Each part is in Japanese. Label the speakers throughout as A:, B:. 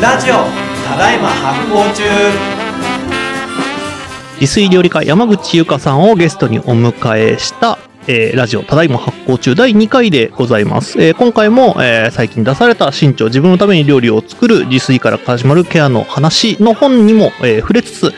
A: ラジオただいま発行中
B: 自炊料理家山口優香さんをゲストにお迎えした、えーラジオただいま発行中第2回でございます。えー今回も、えー最近出された新潮自分のために料理を作る自炊から始まるケアの話の本にも、え触れつつ、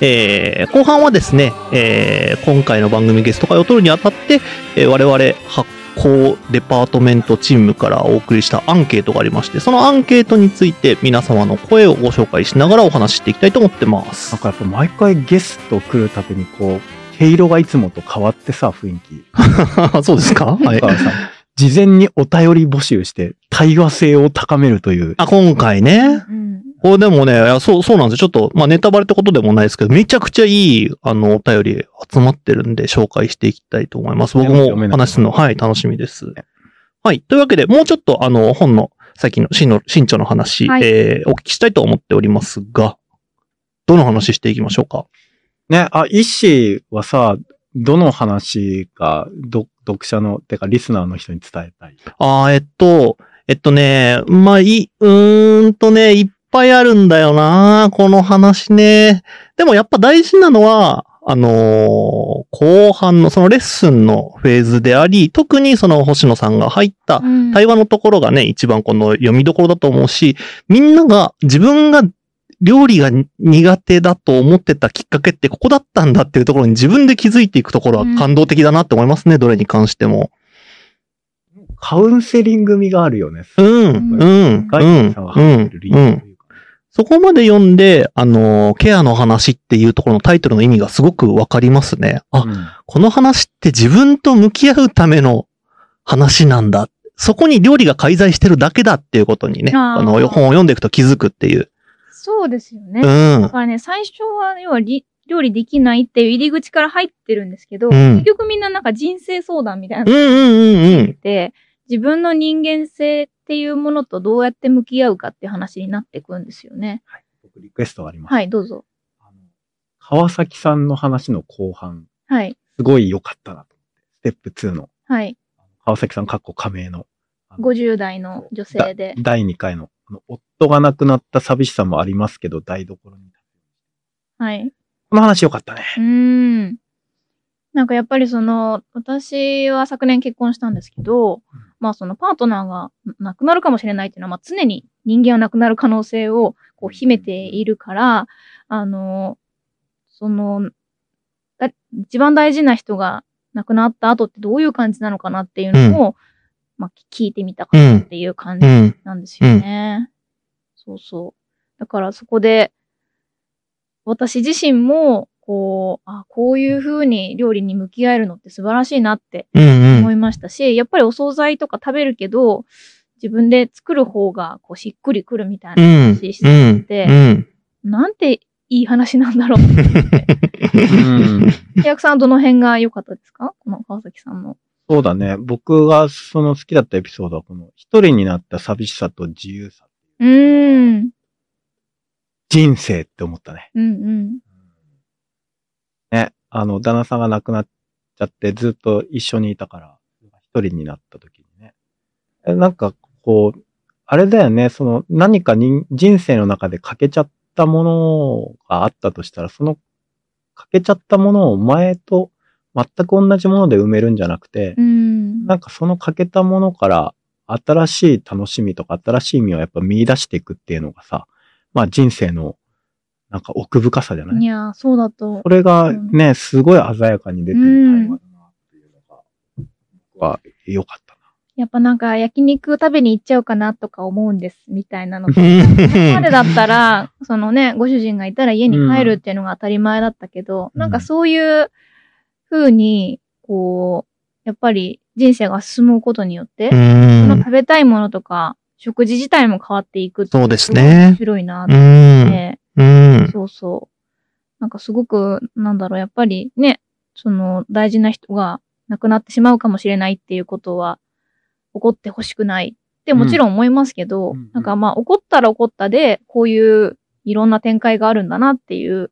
B: え後半はですね、え今回の番組ゲスト会を取るにあたって、え我々発行デパートメントチームからお送りしたアンケートがありまして、そのアンケートについて皆様の声をご紹介しながらお話ししていきたいと思ってます
C: なん。かやっぱ毎回ゲスト来るたびにこう、毛色がいつもと変わってさ、雰囲気。
B: そうですか？は
C: ない事前にお便り募集して対話性を高めるという。
B: あ、今回ね。
D: うん。
B: これでもね、いやそう、そうなんですよ。ちょっと、まあ、ネタバレってことでもないですけど、めちゃくちゃいい、あの、お便り集まってるんで、紹介していきたいと思います。僕も
C: 読めない
B: 話すの、はい、楽しみです。はい。というわけで、もうちょっと、あの、本の、最近の、新の、新潮の話、
D: はい
B: えー、お聞きしたいと思っておりますが、どの話していきましょうか？
C: ね、あ、イッシーはさ、どの話が、ど、読者の、てかリスナーの人に伝えたい？
B: あー、えっと、えっとね、まあ、いい、うーんとね、いっぱいあるんだよな、この話ね。でもやっぱ大事なのは、あのー後半のそのレッスンのフェーズであり、特にその星野さんが入った
D: うん
B: 対話のところがね、一番この読みどころだと思うし、みんなが自分が料理が苦手だと思ってたきっかけってここだったんだっていうところに自分で気づいていくところは感動的だなって思いますね、どれに関しても。
C: カウンセリング味があるよね。
B: うん、うん、
C: ガ
B: うん
C: イさんが、入ってる理由
B: うん
C: と。いうか。
B: そこまで読んで、あの、ケアの話っていうところのタイトルの意味がすごくわかりますね。あ、
C: うん
B: この話って自分と向き合うための話なんだ。そこに料理が介在してるだけだっていうことにね、
D: あ
B: の、本を読んでいくと気づくっていう。
D: そうですよね。
B: うん
D: だ。からね、最初は、要はり、料理できないっていう入り口から入ってるんですけど、
B: うん
D: 結局みんななんか人生相談みたいなの
B: うんうんうんうん。
D: で、自分の人間性っていうものとどうやって向き合うかっていう話になっていくんですよね。
C: 僕リクエストがあります。
D: はい、どうぞ。
C: あの川崎さんの話の後半、
D: はい、
C: すごい良かったなと思って。ステップ2の、
D: はい。
C: 川崎さん、かっこ仮名の。あの
D: 50代の女性で。
C: だ第2回の、夫が亡くなった寂しさもありますけど、台所に。
D: はい。
C: この話良かったね。
D: うーん。なんかやっぱりその、私は昨年結婚したんですけど、まあそのパートナーが亡くなるかもしれないっていうのは、まあ常に人間は亡くなる可能性をこう秘めているから、あの、その、だ一番大事な人が亡くなった後ってどういう感じなのかなっていうのを、まあ聞いてみたかったっていう感じ
B: うん。
D: なんですよね。そうそう。だからそこで、私自身も、こう、あ、こういう風に料理に向き合えるのって素晴らしいなって
B: うんうん。
D: 思いましたし、やっぱりお惣菜とか食べるけど、自分で作る方が、こう、しっくりくるみたいな
B: うん。
D: 話し
B: うん。
D: て
B: うん。
D: なんていい話なんだろうって。
C: うん。
D: 平役さんはどの辺が良かったですか？この川崎さんの。
C: そうだね。僕がその好きだったエピソードは、この一人になった寂しさと自由さ。
D: うーん。
C: 人生って思ったね。
D: うんうん。
C: ね。あの、旦那さんが亡くなっちゃってずっと一緒にいたから、一人になった時にね。えなんか、こう、あれだよね。その、何かに人生の中で欠けちゃったものがあったとしたら、その欠けちゃったものを前と全く同じもので埋めるんじゃなくて、
D: うん。
C: なんかその欠けたものから新しい楽しみとか新しい意味をやっぱ見出していくっていうのがさ、まあ人生のなんか奥深さじゃない？
D: いやー、そうだと
C: こ。れがね、すごい鮮やかに出てる対話だなっていうのが、僕は良かったな。
D: やっぱなんか焼肉食べに行っちゃおうかなとか思うんです、みたいなのと。までだったら、そのね、ご主人がいたら家に帰るっていうのが当たり前だったけど、
C: うん
D: なんかそういう風に、こう、やっぱり人生が進むことによって、
B: う
D: その
B: ん。
D: 食べたいものとか、食事自体も変わっていくって
B: そうですね
D: 面白いなっ
B: うん。
D: て、
B: うん。
D: そうそう。なんかすごく、なんだろう、やっぱりね、その大事な人が亡くなってしまうかもしれないっていうことは、起こってほしくないってもちろん思いますけど、
C: うんうん
D: なんかまあ起こったら起こったで、こういういろんな展開があるんだなっていう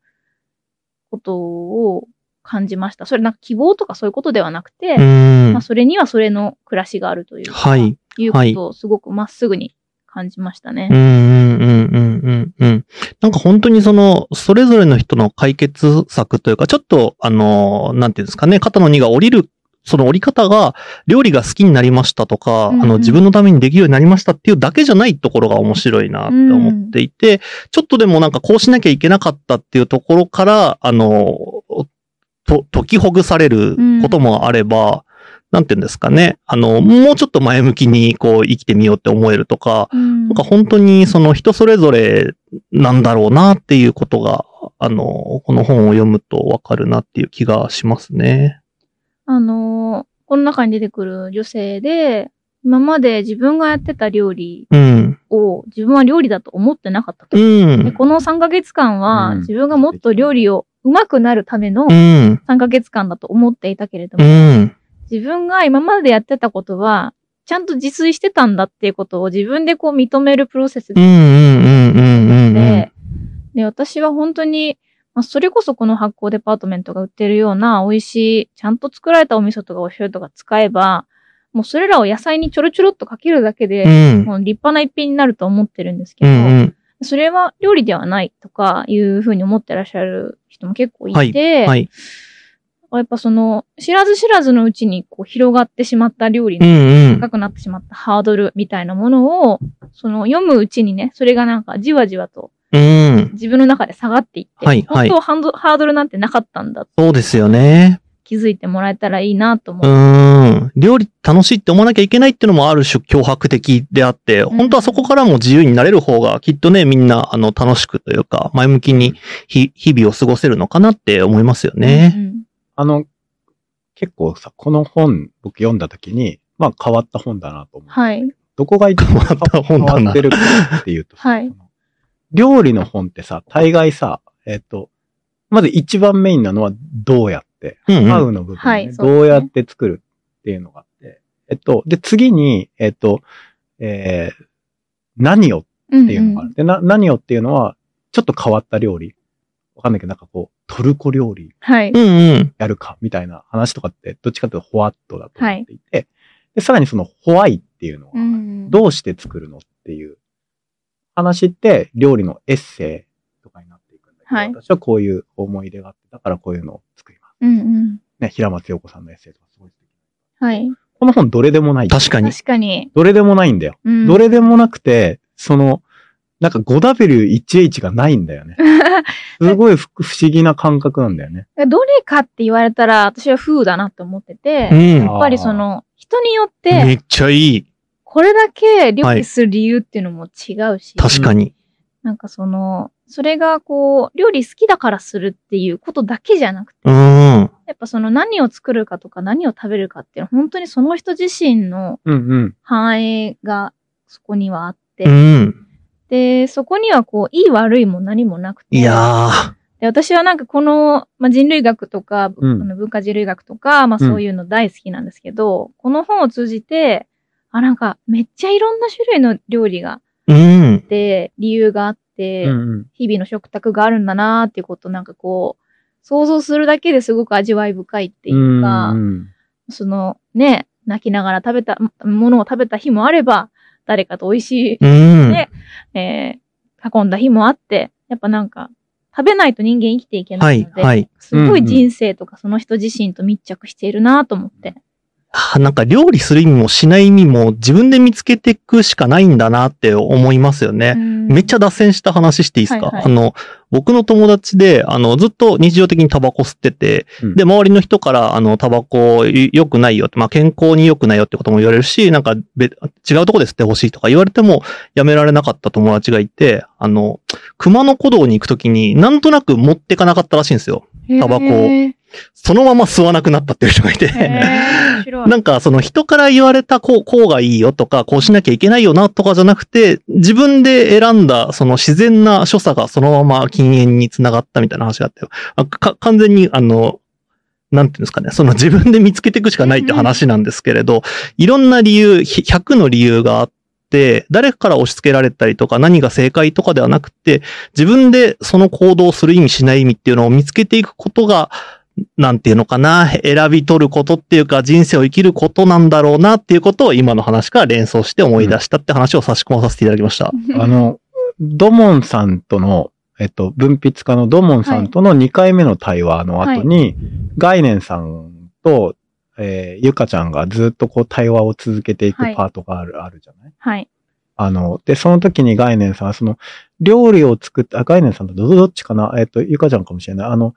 D: ことを感じました。それなんか希望とかそういうことではなくて、
B: うん
D: まあそれにはそれの暮らしがあるというか、
B: はい。
D: いうことをすごくまっすぐに感じましたね。
B: うんうんうんうんうんうん。なんか本当にその、それぞれの人の解決策というか、ちょっと、あの、なんていうんですかね、肩の荷が降りる、その降り方が、料理が好きになりましたとか、
D: うんうん
B: あの、自分のためにできるようになりましたっていうだけじゃないところが面白いなって思っていて、ちょっとでもなんかこうしなきゃいけなかったっていうところから、あの、と、解きほぐされることもあれば、なんていうんですかね、あの、もうちょっと前向きにこう生きてみようって思えるとか、
D: うん
B: なんか本当にその人それぞれなんだろうなっていうことが、あの、この本を読むとわかるなっていう気がしますね。
D: あのーこの中に出てくる女性で、今まで自分がやってた料理
B: うん。
D: を自分は料理だと思ってなかったと。
B: う
D: で
B: ん。
D: この3ヶ月間は
C: うん
D: 自分がもっと料理を上手くなるための
B: うん。
D: 3ヶ月間だと思っていたけれど
B: う
D: も、
B: ん。
D: 自分が今までやってたことは、ちゃんと自炊してたんだっていうことを自分でこう認めるプロセス。で、で、私は本当に、まあ、それこそこの発酵デパートメントが売ってるような美味しい、ちゃんと作られたお味噌とかお醤油とか使えば、もうそれらを野菜にちょろちょろっとかけるだけで、
B: うん。
D: もう立派な一品になると思ってるんですけ
B: う
D: ど、
B: ん。
D: それは料理ではないとかいうふうに思ってらっしゃる人も結構いて、
B: はい。
D: やっぱその、知らず知らずのうちにこう広がってしまった料理
B: う
D: の
B: ん。うん。
D: 高くなってしまったハードルみたいなものを、その読むうちにね、それがなんかじわじわと
B: うん。
D: 自分の中で下がっていって、
B: はいはい
D: 本当はハードルなんてなかったんだ
B: そうですよね。
D: 気づいてもらえたらいいなと思
B: う
D: う。
B: ん。料理楽しいって思わなきゃいけないっていうのもある種脅迫的であって、
D: ん
B: 本当はそこからも自由になれる方がきっとね、みんな、あの、楽しくというか、前向きにひ日々を過ごせるのかなって思いますよね。
D: うん
C: あの、結構さ、この本僕読んだ時に、まあ変わった本だなと思う。
D: はい。
C: どこが一番
B: 変わった本だな
C: 変わってるかっていうとさ、
D: はい
C: その料理の本ってさ、大概さ、えっ、と、まず一番メインなのはどうやって、
B: うんうん
C: ハウの部分、ね
D: はいそうですね
C: どうやって作るっていうのがあって、えっと、で、次に、えっと、えー何を
D: うん
C: っていうのがある。で、な、何をっていうのは、ちょっと変わった料理。わかんないけど、なんかこう、トルコ料理
D: はい。
B: うんうん。
C: やるか、みたいな話とかって、どっちかというとホワットだと思っていて、で、さらにそのホワイっていうのは、
D: うん
C: どうして作るのっていう話って、料理のエッセイとかになっていくんだけど、
D: はい
C: 私はこういう思い出があって、だからこういうのを作ります。
D: うんうん。
C: ね、平松陽子さんのエッセイとかすごい素敵。
D: はい。
C: この本どれでもない。
B: 確かに。
D: 確かに。
C: どれでもないんだよ。
D: うん
C: どれでもなくて、その、なんか 5W1H がないんだよね。すごい不不思議な感覚なんだよね。
D: どれかって言われたら、私は風だなって思ってて、
B: う
D: や
B: ん。
D: っぱりその、人によっ
B: め
D: て、
B: っちゃいい。
D: これだけ料理する理由っていうのも違うし、
B: 確かに。
D: なんかその、それがこう、料理好きだからするっていうことだけじゃなくて、
B: うん。
D: やっぱその何を作るかとか何を食べるかっていうのは本当にその人自身の
C: うんうん。
D: 反映がそこにはあって、
B: うん。
D: で、そこにはこう、いい悪いも何もなくて、
B: いやー。
D: で私はなんかこの、まあ、人類学とか、
C: うん
D: あの文化人類学とか、まあ
C: うん
D: そういうの大好きなんですけど、この本を通じて、あ、なんかめっちゃいろんな種類の料理があ
B: うん
D: っ。て、理由があって、
C: うんうん。
D: 日々の食卓があるんだなーっていうことをなんかこう、想像するだけですごく味わい深いっていうか、
C: うん
D: そのね、泣きながら食べた、ものを食べた日もあれば、誰かと美味しい、
B: うん。
D: ねえー運んだ日もあって、やっぱなんか、食べないと人間生きていけないので、
B: はいはい
D: すごい人生とかその人自身と密着しているなと思って。
B: あなんか料理する意味もしない意味も自分で見つけていくしかないんだなって思いますよね。めっちゃ脱線した話していいですか、
D: はいはい。
B: あの、僕の友達で、あの、ずっと日常的にタバコ吸ってて、
C: うん。
B: で、周りの人から、あの、タバコ良くないよって、まあ、健康に良くないよってことも言われるし、なんかべ、違うとこで吸ってほしいとか言われても、やめられなかった友達がいて、あの、熊野古道に行くときに、なんとなく持ってかなかったらしいんですよ。タバコをそのまま吸わなくなったっていう人がいて。なんかその人から言われたこう、こうがいいよとか、こうしなきゃいけないよなとかじゃなくて、自分で選んだその自然な所作がそのまま禁煙につながったみたいな話があって、完全にあの、なんていうんですかね、その自分で見つけていくしかないって話なんですけれど、いろんな理由、ひ100の理由があって、誰かから押し付けられたりとか何が正解とかではなくて、自分でその行動をする意味しない意味っていうのを見つけていくことがなんていうのかな、選び取ることっていうか人生を生きることなんだろうなっていうことを今の話から連想して思い出したって話を差し込まさせていただきました。
C: あの、ドモンさんとの、えっと、文筆家のドモンさんとの2回目の対話の後に、概念さんと、えーゆかちゃんがずっとこう対話を続けていく
D: はい
C: パートがある、あるじゃない？
D: はい。
C: あの、で、その時に概念さんは、その、料理を作って、あ、概念さんとど、どっちかな？えっ、と、ゆかちゃんかもしれない。あの、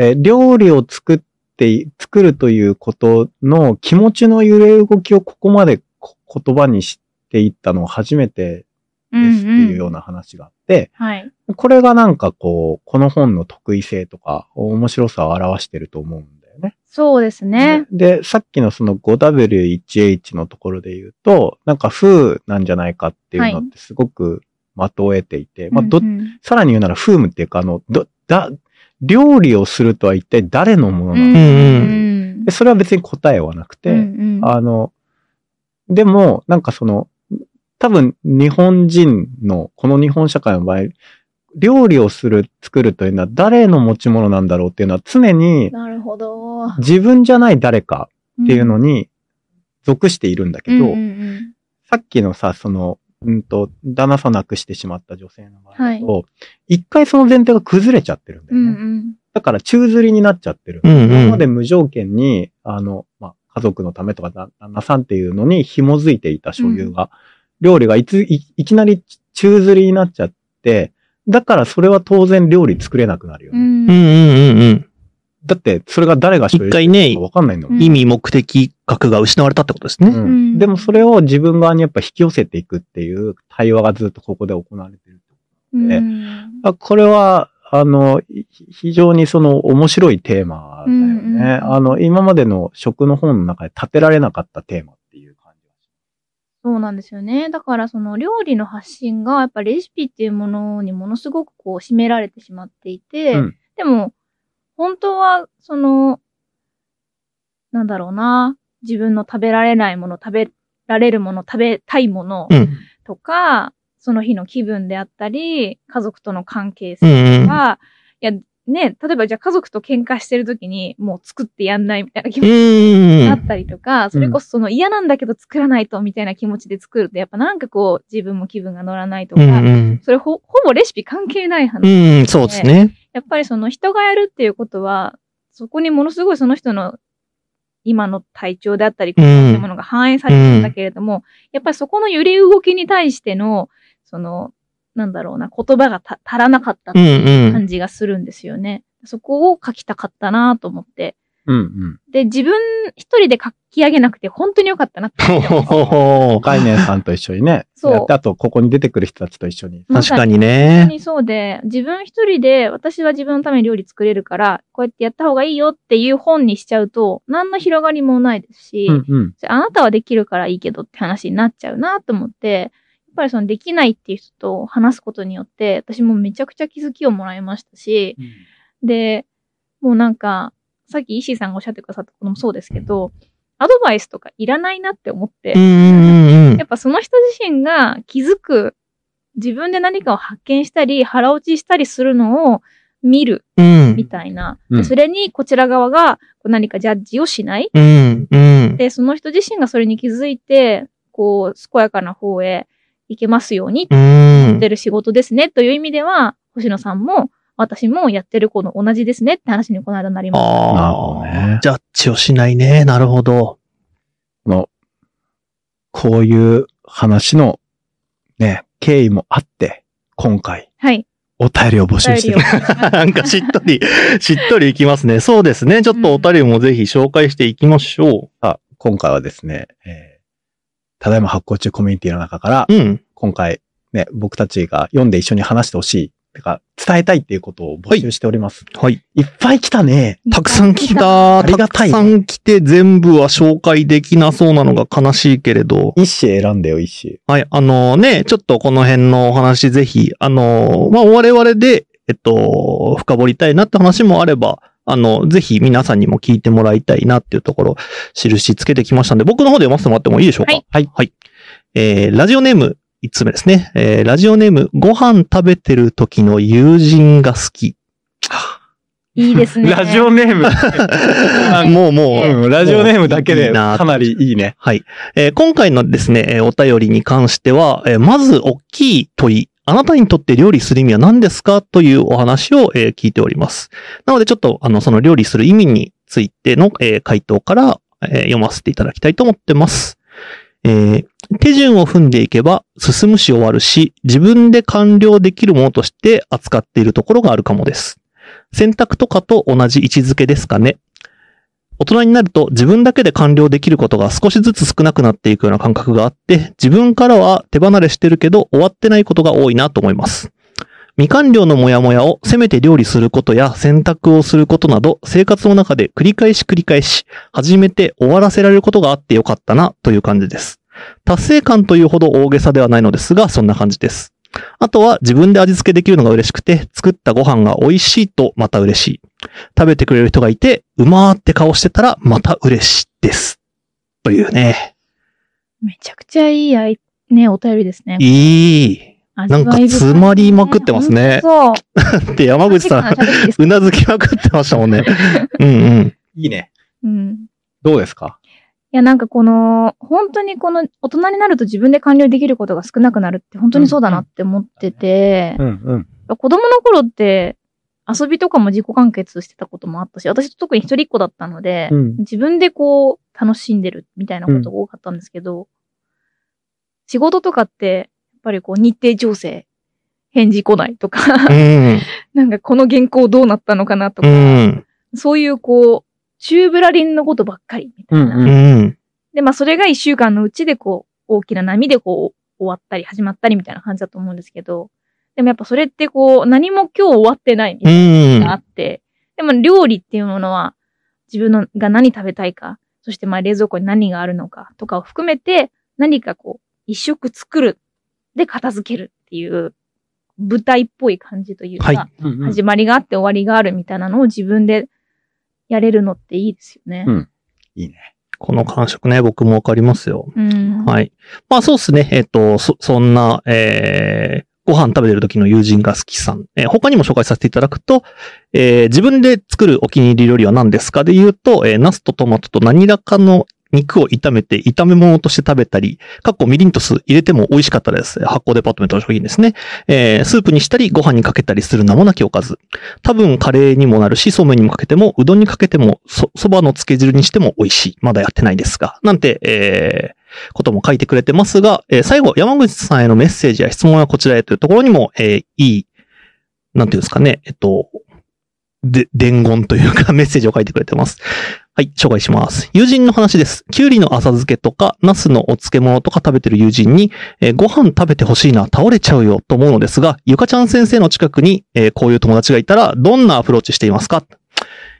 C: えー料理を作って、作るということの気持ちの揺れ動きをここまでこ言葉にしていったのは初めてですっていうような話があって、
D: はい。
C: これがなんかこう、この本の得意性とか、面白さを表してると思うんだよね。
D: そうですね。
C: で、さっきのその 5W1H のところで言うと、なんか風なんじゃないかっていうのってすごく的を得ていて、まあ、ど、
D: うんうん
C: さらに言うなら風務っていうか、あの、ど、だ、料理をするとは一体誰のものなの、
D: うん
B: うん。
C: で、それは別に答えはなくて、
D: うんうん。
C: あの、でも、なんかその、多分日本人の、この日本社会の場合、料理をする、作るというのは誰の持ち物なんだろうっていうのは常に
D: なるほど。
C: 自分じゃない誰かっていうのに属しているんだけど、
D: うんうんうん。
C: さっきのさ、その、うんと、旦那さん亡くしてしまった女性の場合だと、一、回その前提が崩れちゃってるんだ
D: うん
C: よね。
D: うん
C: だから宙吊りになっちゃってる。
B: うんうん
C: 今まで無条件に、あの、まあ、家族のためとか、旦旦那さんっていうのに紐づいていた所有が、料理がいつい、いきなり宙吊りになっちゃって、だからそれは当然料理作れなくなるよね。
D: うん
B: うんうんうんうん。
C: だって、それが誰が所有
B: 一回ね
C: してるかわかんないんだもん。
D: うん
B: 意味目的格が失われたってことですね。
C: うん
D: うん
C: でもそれを自分側にやっぱ引き寄せていくっていう対話がずっとここで行われてる。
D: うん
C: あこれは、あの、い非常にその面白いテーマだよね。
D: うんうん
C: あの、今までの食の本の中で立てられなかったテーマっていう感じがし
D: そうなんですよね。だからその料理の発信がやっぱレシピっていうものにものすごくこう占められてしまっていて、
C: うん
D: でも本当はその、なんだろうな、自分の食べられないもの、食べられるもの、食べたいもの
B: うん。
D: とか、その日の気分であったり、家族との関係
B: うん
D: 性
B: うん。
D: とか、いや、ね、例えばじゃあ家族と喧嘩してる時にもう作ってやんないみたいな気持ち
B: うん。
D: あったりとか、それこそその嫌なんだけど作らないとみたいな気持ちで作ると、やっぱなんかこう自分も気分が乗らないと
B: う
D: か、
B: んうん。
D: それほ、ほぼレシピ関係ない話。
B: うん、そうですね。
D: やっぱりその人がやるっていうことは、そこにものすごいその人の今の体調であったり、こういうものが反映されるんだけれども、やっぱりそこの揺れ動きに対しての、その、なんだろうな、言葉がた足らなかった
B: うんうん。
D: 感じがするんですよね。そこを書きたかったなと思って。
C: うんうん。
D: で、自分一人で書き上げなくて本当によかったなって
C: 概念さんと一緒にね。
D: そう
C: あと、ここに出てくる人たちと一緒に。
B: 確かに
D: 本当
B: ね。
D: にそうで、自分一人で、私は自分のために料理作れるから、こうやってやった方がいいよっていう本にしちゃうと、何の広がりもないですし、
C: うんうん。
D: ああなたはできるからいいけどって話になっちゃうなと思って、やっぱりそのできないっていう人と話すことによって、私もめちゃくちゃ気づきをもらいましたし、で、もうなんか、さっき石井さんがおっしゃってくださったこともそうですけど、アドバイスとかいらないなって思って、やっぱその人自身が気づく、自分で何かを発見したり、腹落ちしたりするのを見る
B: うん。
D: みたいな。
C: うん
D: それにこちら側がこう何かジャッジをしない。
B: うん。うん。
D: で、その人自身がそれに気づいて、こう、健やかな方へ行けますように、ってる仕事ですね。という意味では、星野さんも、私もやってること同じですねって話にこの間なりました。
C: なるほど
B: あ
C: ね
B: あ。ジャッジをしないね。なるほど。
C: この、こういう話の、ね、経緯もあって、今回、
D: はい。
C: お便りを募集してる。
B: なんかしっとり、しっとりいきますね。そうですね。ちょっとお便りもぜひ紹介していきましょ
C: さあ今回はですね、えーただいま発行中コミュニティの中から、
B: う。うん。
C: 今回、ね、僕たちが読んで一緒に話してほしい、てか、伝えたいっていうことを募集しております。
B: はい。
C: い、っぱい来たね。
B: たくさん来た。
C: ありがたいね
B: たくさん来て全部は紹介できなそうなのが悲しいけれど。
C: 一子選んでよ、一子。
B: はい。あのね、ちょっとこの辺のお話ぜひ、あの、まあ、我々で、えっと、深掘りたいなって話もあれば、あの、ぜひ皆さんにも聞いてもらいたいなっていうところ、印つけてきましたんで、僕の方で読ませてもらってもいいでしょうか？
D: はい。
C: はい。
B: はい。えー、ラジオネーム、5つ目ですね。えー、ラジオネーム、ご飯食べてる時の友人が好き。
D: いいですね。
C: ラジオネーム、
B: もうもう、
C: うん、ラジオネームだけでかなりいいね。
B: はい。えー今回のですね、えーお便りに関しては、えーまず大きい問い、あなたにとって料理する意味は何ですか？というお話を、えー聞いております。なのでちょっと、あの、その料理する意味についての、えー回答から、えー読ませていただきたいと思ってます。えー手順を踏んでいけば進むし終わるし、自分で完了できるものとして扱っているところがあるかもです。選択とかと同じ位置づけですかね。大人になると自分だけで完了できることが少しずつ少なくなっていくような感覚があって、自分からは手離れしてるけど終わってないことが多いなと思います。未完了のモヤモヤをせめて料理することや選択をすることなど生活の中で繰り返し繰り返し始めて終わらせられることがあってよかったなという感じです。達成感というほど大げさではないのですが、そんな感じです。あとは自分で味付けできるのが嬉しくて、作ったご飯が美味しいとまた嬉しい。食べてくれる人がいて、うまーって顔してたらまた嬉しいです。というね。
D: めちゃくちゃいいあい、ね、お便りですね。
B: いい。
D: 味
B: なんか詰まりまくってますね
D: そう。
B: って山口さん、うなずきまくってましたもんね。うんうん。
C: いいね。
D: うん。
C: どうですか？
D: いや、なんかこの、本当にこの、大人になると自分で完了できることが少なくなるって本当にそうだなって思ってて、
C: うんうん。
D: 子供の頃って遊びとかも自己完結してたこともあったし、私特に一人っ子だったので、
C: うん
D: 自分でこう、楽しんでるみたいなことが多かったんですけど、仕事とかって、やっぱりこう、日程調整、返事来ないとか、
B: うん。
D: なんかこの原稿どうなったのかなと
B: う
D: か、
B: ん。
D: そういうこう、中ぶらりんのことばっかりみたいな。
C: うん
B: うん。
D: で、まあそれが一週間のうちでこう、大きな波でこう、終わったり始まったりみたいな感じだと思うんですけど、でもやっぱそれってこう、何も今日終わってないみたいなのがあって、でも料理っていうものは自分のが何食べたいか、そしてまあ冷蔵庫に何があるのかとかを含めて、何かこう、一食作る、で片付けるっていう、舞台っぽい感じというか、
B: はい。
C: うんうん。
D: 始まりがあって終わりがあるみたいなのを自分でやれるのっていいですよね。
C: うんいいね。
B: この感触ね、僕もわかりますよ。
D: うん。
B: はい。まあそうですね。えっ、と、そ、そんな、えー、ご飯食べてる時の友人が好きさん。えー他にも紹介させていただくと、えー自分で作るお気に入り料理は何ですかで言うと、えー、ナスとトマトと何らかの肉を炒めて炒め物として食べたり、かっこみりんと酢入れても美味しかったです。発酵デパートメントの商品ですね。えースープにしたりご飯にかけたりする名もなきおかず。多分カレーにもなるし、そうめんにもかけても、うどんにかけても、そ、そばの漬け汁にしても美味しい。まだやってないですが。なんて、えー、ことも書いてくれてますが、えー最後、山口さんへのメッセージや質問はこちらへというところにも、えーいい、なんていうんですかね、えっと、で、伝言というかメッセージを書いてくれてます。はい、紹介します。友人の話です。きゅうりの浅漬けとか、ナスのお漬物とか食べてる友人に、えーご飯食べてほしいな、倒れちゃうよと思うのですが、ゆかちゃん先生の近くに、えーこういう友達がいたら、どんなアプローチしていますか？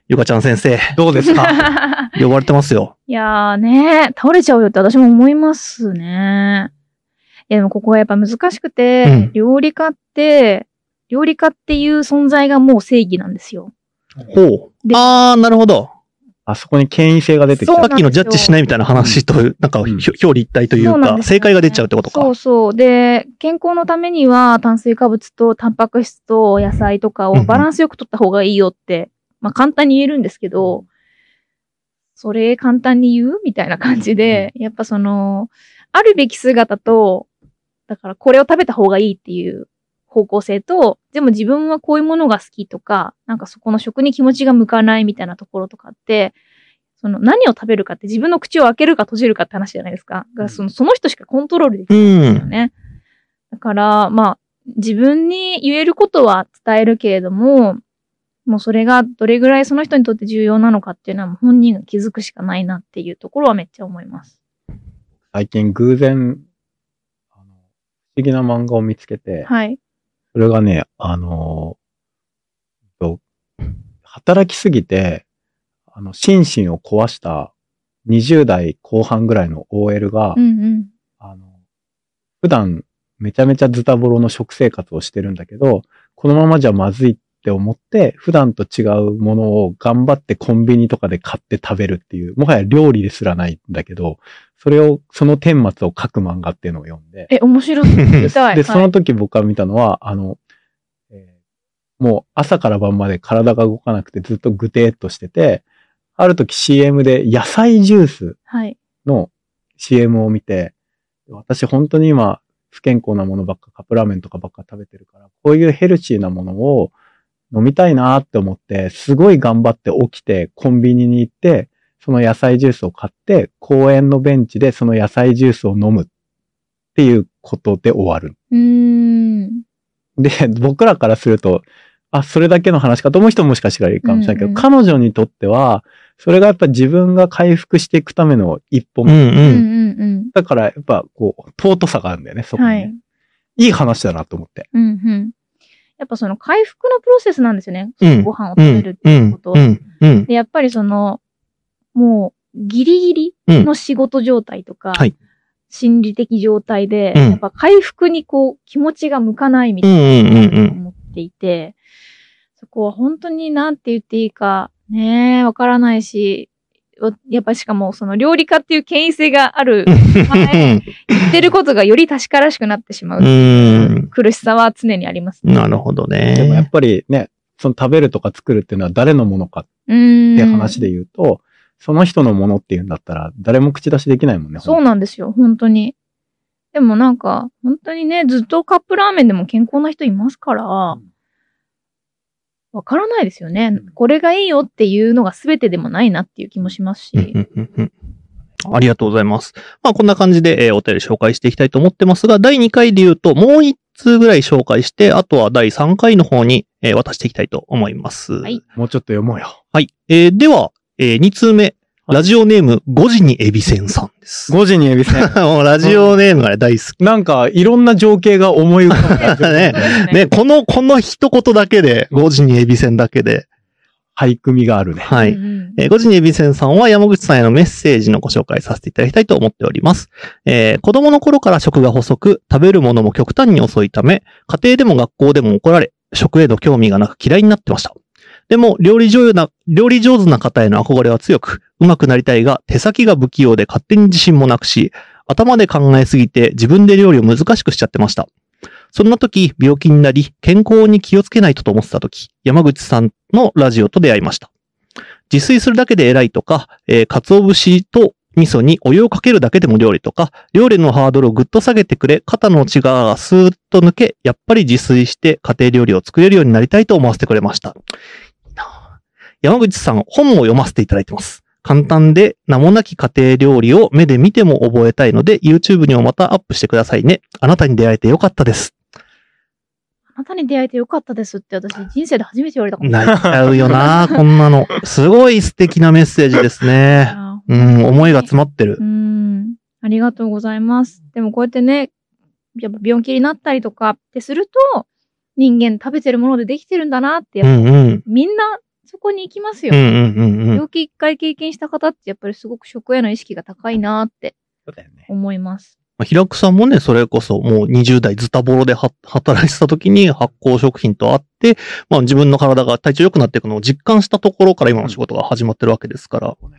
B: ゆかちゃん先生、
C: どうですか？
B: 呼ばれてますよ。
D: いやーね、倒れちゃうよって私も思いますね。いやでもここはやっぱ難しくて、
B: うん
D: 料理家って、料理家っていう存在がもう正義なんですよ。
B: ほう。
D: で
B: あー、なるほど。
C: あそこに権威性が出てきた
B: さ。っきのジャッジしないみたいな話と、なんか、
C: うん
B: ひょ表裏一体というか、正解が出ちゃうってことか。
D: そうそう。で、健康のためには炭水化物とタンパク質と野菜とかをバランスよく取った方がいいよって、まあ簡単に言えるんですけど、それ簡単に言うみたいな感じで、やっぱその、あるべき姿と、だからこれを食べた方がいいっていう方向性と、でも自分はこういうものが好きとか、なんかそこの食に気持ちが向かないみたいなところとかって、その何を食べるかって自分の口を開けるか閉じるかって話じゃないですか。だからそのその人しかコントロールでき
B: う
D: ないんですよ
B: ん。
D: ね。だから、まあ、自分に言えることは伝えるけれども、もうそれがどれぐらいその人にとって重要なのかっていうのは本人が気づくしかないなっていうところはめっちゃ思います。
C: 最近偶然、あの、不思議な漫画を見つけて、
D: はい。
C: それがね、あの働きすぎて、あの、心身を壊した20代後半ぐらいの OL が、
D: うんうん。
C: あの、普段めちゃめちゃズタボロの食生活をしてるんだけど、このままじゃまずいって思って、普段と違うものを頑張ってコンビニとかで買って食べるっていう、もはや料理ですらないんだけど、それを、その顛末を書く漫画っていうのを読んで、
D: え、面白い。見たい。
C: で、
D: はい
C: その時僕が見たのは、あの、えーもう朝から晩まで体が動かなくてずっとぐてーっとしてて、ある時 CM で野菜ジュース
D: はい。
C: の CM を見て、私本当に今不健康なものばっかカップラーメンとかばっか食べてるから、こういうヘルシーなものを飲みたいなって思って、すごい頑張って起きてコンビニに行って、その野菜ジュースを買って、公園のベンチでその野菜ジュースを飲むっていうことで終わる。で、僕らからすると、あ、それだけの話かと思う人ももしかしたらいるかもしれないけど、
D: うんうん
C: 彼女にとっては、それがやっぱ自分が回復していくための一歩目。
B: うんうん。
C: だからやっぱこう、尊さがあるんだよね、そこにね、
D: はい。
C: いい話だなと思って。
D: うんうん。やっぱその回復のプロセスなんですよね。
B: うん。
D: ご飯を
B: うん
D: 食べるって
B: うん。
D: いうこと。で、やっぱりその、もう、ギリギリの仕事状態とか、
B: はい。
D: 心理的状態で、
B: うん。
D: やっぱ回復にこう、気持ちが向かないみたいな。思っていて、そこは本当になんて言っていいか、ねえ、わからないし、わやっぱしかもその料理家っていう権威性がある、言ってることがより確からしくなってしまう。
B: うん。
D: 苦しさは常にありますね。
B: なるほど
C: でもやっ
B: ね。
C: ぱりね、その食べるとか作るっていうのは誰のものかっ。て話で言うと、その人のものっていうんだったら誰も口出しできないもんね。
D: そうなんですよ、本当に。でもなんか、本当にね、ずっとカップラーメンでも健康な人いますから、わからないですよね。これがいいよっていうのが全てでもないなっていう気もしますし。
B: ありがとうございます。まあ、こんな感じで、えーお便り紹介していきたいと思ってますが、第2回で言うと、もう1通ぐらい紹介して、あとは第3回の方に、えー渡していきたいと思います。
D: はい
C: もうちょっと読もうよ。
B: はい。えーでは、え2通目。
C: はい
B: ラジオネーム、5時にエビセンさんです。
C: 5時にエビせん。
B: もうラジオネームがね大好き。
C: なんか、いろんな情景が思い浮かぶ。
B: ねね、この、この一言だけで、5時にエビセンだけで、
C: 俳句味があるね。
B: はい。えー、5時にエビセンさんは山口さんへのメッセージのご紹介させていただきたいと思っております。えー子供の頃から食が細く、食べるものも極端に遅いため、家庭でも学校でも怒られ、食への興味がなく嫌いになってました。でも、料理上手な、料理上手な方への憧れは強く、上手くなりたいが、手先が不器用で勝手に自信もなくし、頭で考えすぎて自分で料理を難しくしちゃってました。そんな時、病気になり、健康に気をつけないとと思ってた時、山口さんのラジオと出会いました。自炊するだけで偉いとか、えー、鰹節と味噌にお湯をかけるだけでも料理とか、料理のハードルをぐっと下げてくれ、肩の内側がスーッと抜け、やっぱり自炊して家庭料理を作れるようになりたいと思わせてくれました。山口さん、本も読ませていただいてます。簡単で名もなき家庭料理を目で見ても覚えたいので、YouTube にもまたアップしてくださいね。あなたに出会えてよかったです。
D: あなたに出会えてよかったですって私人生で初めて言われたかも。
B: 泣いちゃうよな こんなの。すごい素敵なメッセージですね。うん、思いが詰まってる
D: う。ん。ありがとうございます。でもこうやってね、やっぱ病気になったりとかってすると、人間食べてるものでできてるんだなって、やっぱ
B: うんうん。
D: みんなそこに行きますよ。
B: うんうんうんうん。
D: 病気一回経験した方ってやっぱりすごく食への意識が高いなって
C: そうだよね。
D: 思います。
B: まあ平久さんもね、それこそもう20代ズタボロでは働いてた時に発酵食品とあって、まあ自分の体が体調良くなっていくのを実感したところから今の仕事が始まってるわけですから。
C: そうね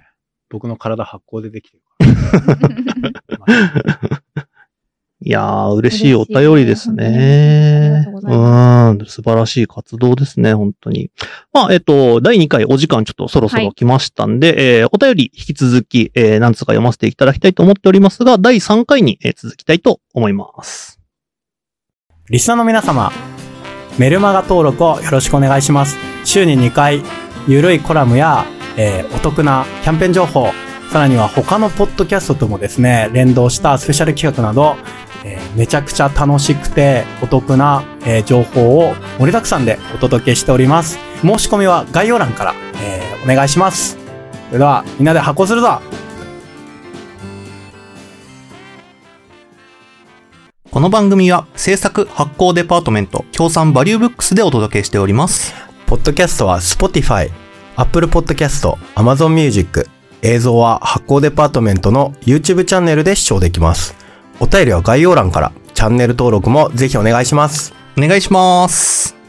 C: 僕の体発酵でできてるから。
B: いやー、嬉しいお便りですね。
D: うござい
B: うん、素晴らしい活動ですね、本当に。まあ、えっと、第2回お時間ちょっとそろそろ来ましたんで、えーお便り引き続き、えー何つか読ませていただきたいと思っておりますが、第3回に、えー続きたいと思います。
E: リスナーの皆様、メルマガ登録をよろしくお願いします。週に2回、ゆるいコラムや、えーお得なキャンペーン情報、さらには他のポッドキャストともですね、連動したスペシャル企画など、えーめちゃくちゃ楽しくてお得な、えー情報を盛りだくさんでお届けしております。申し込みは概要欄から、えーお願いします。それでは、みんなで発行するぞ
B: この番組は制作発行デパートメント協賛バリューブックスでお届けしております。
E: ポッドキャストは Spotify、Apple Podcast、Amazon Music、映像は発行デパートメントの YouTube チャンネルで視聴できます。お便りは概要欄から、チャンネル登録もぜひお願いします。
B: お願いします。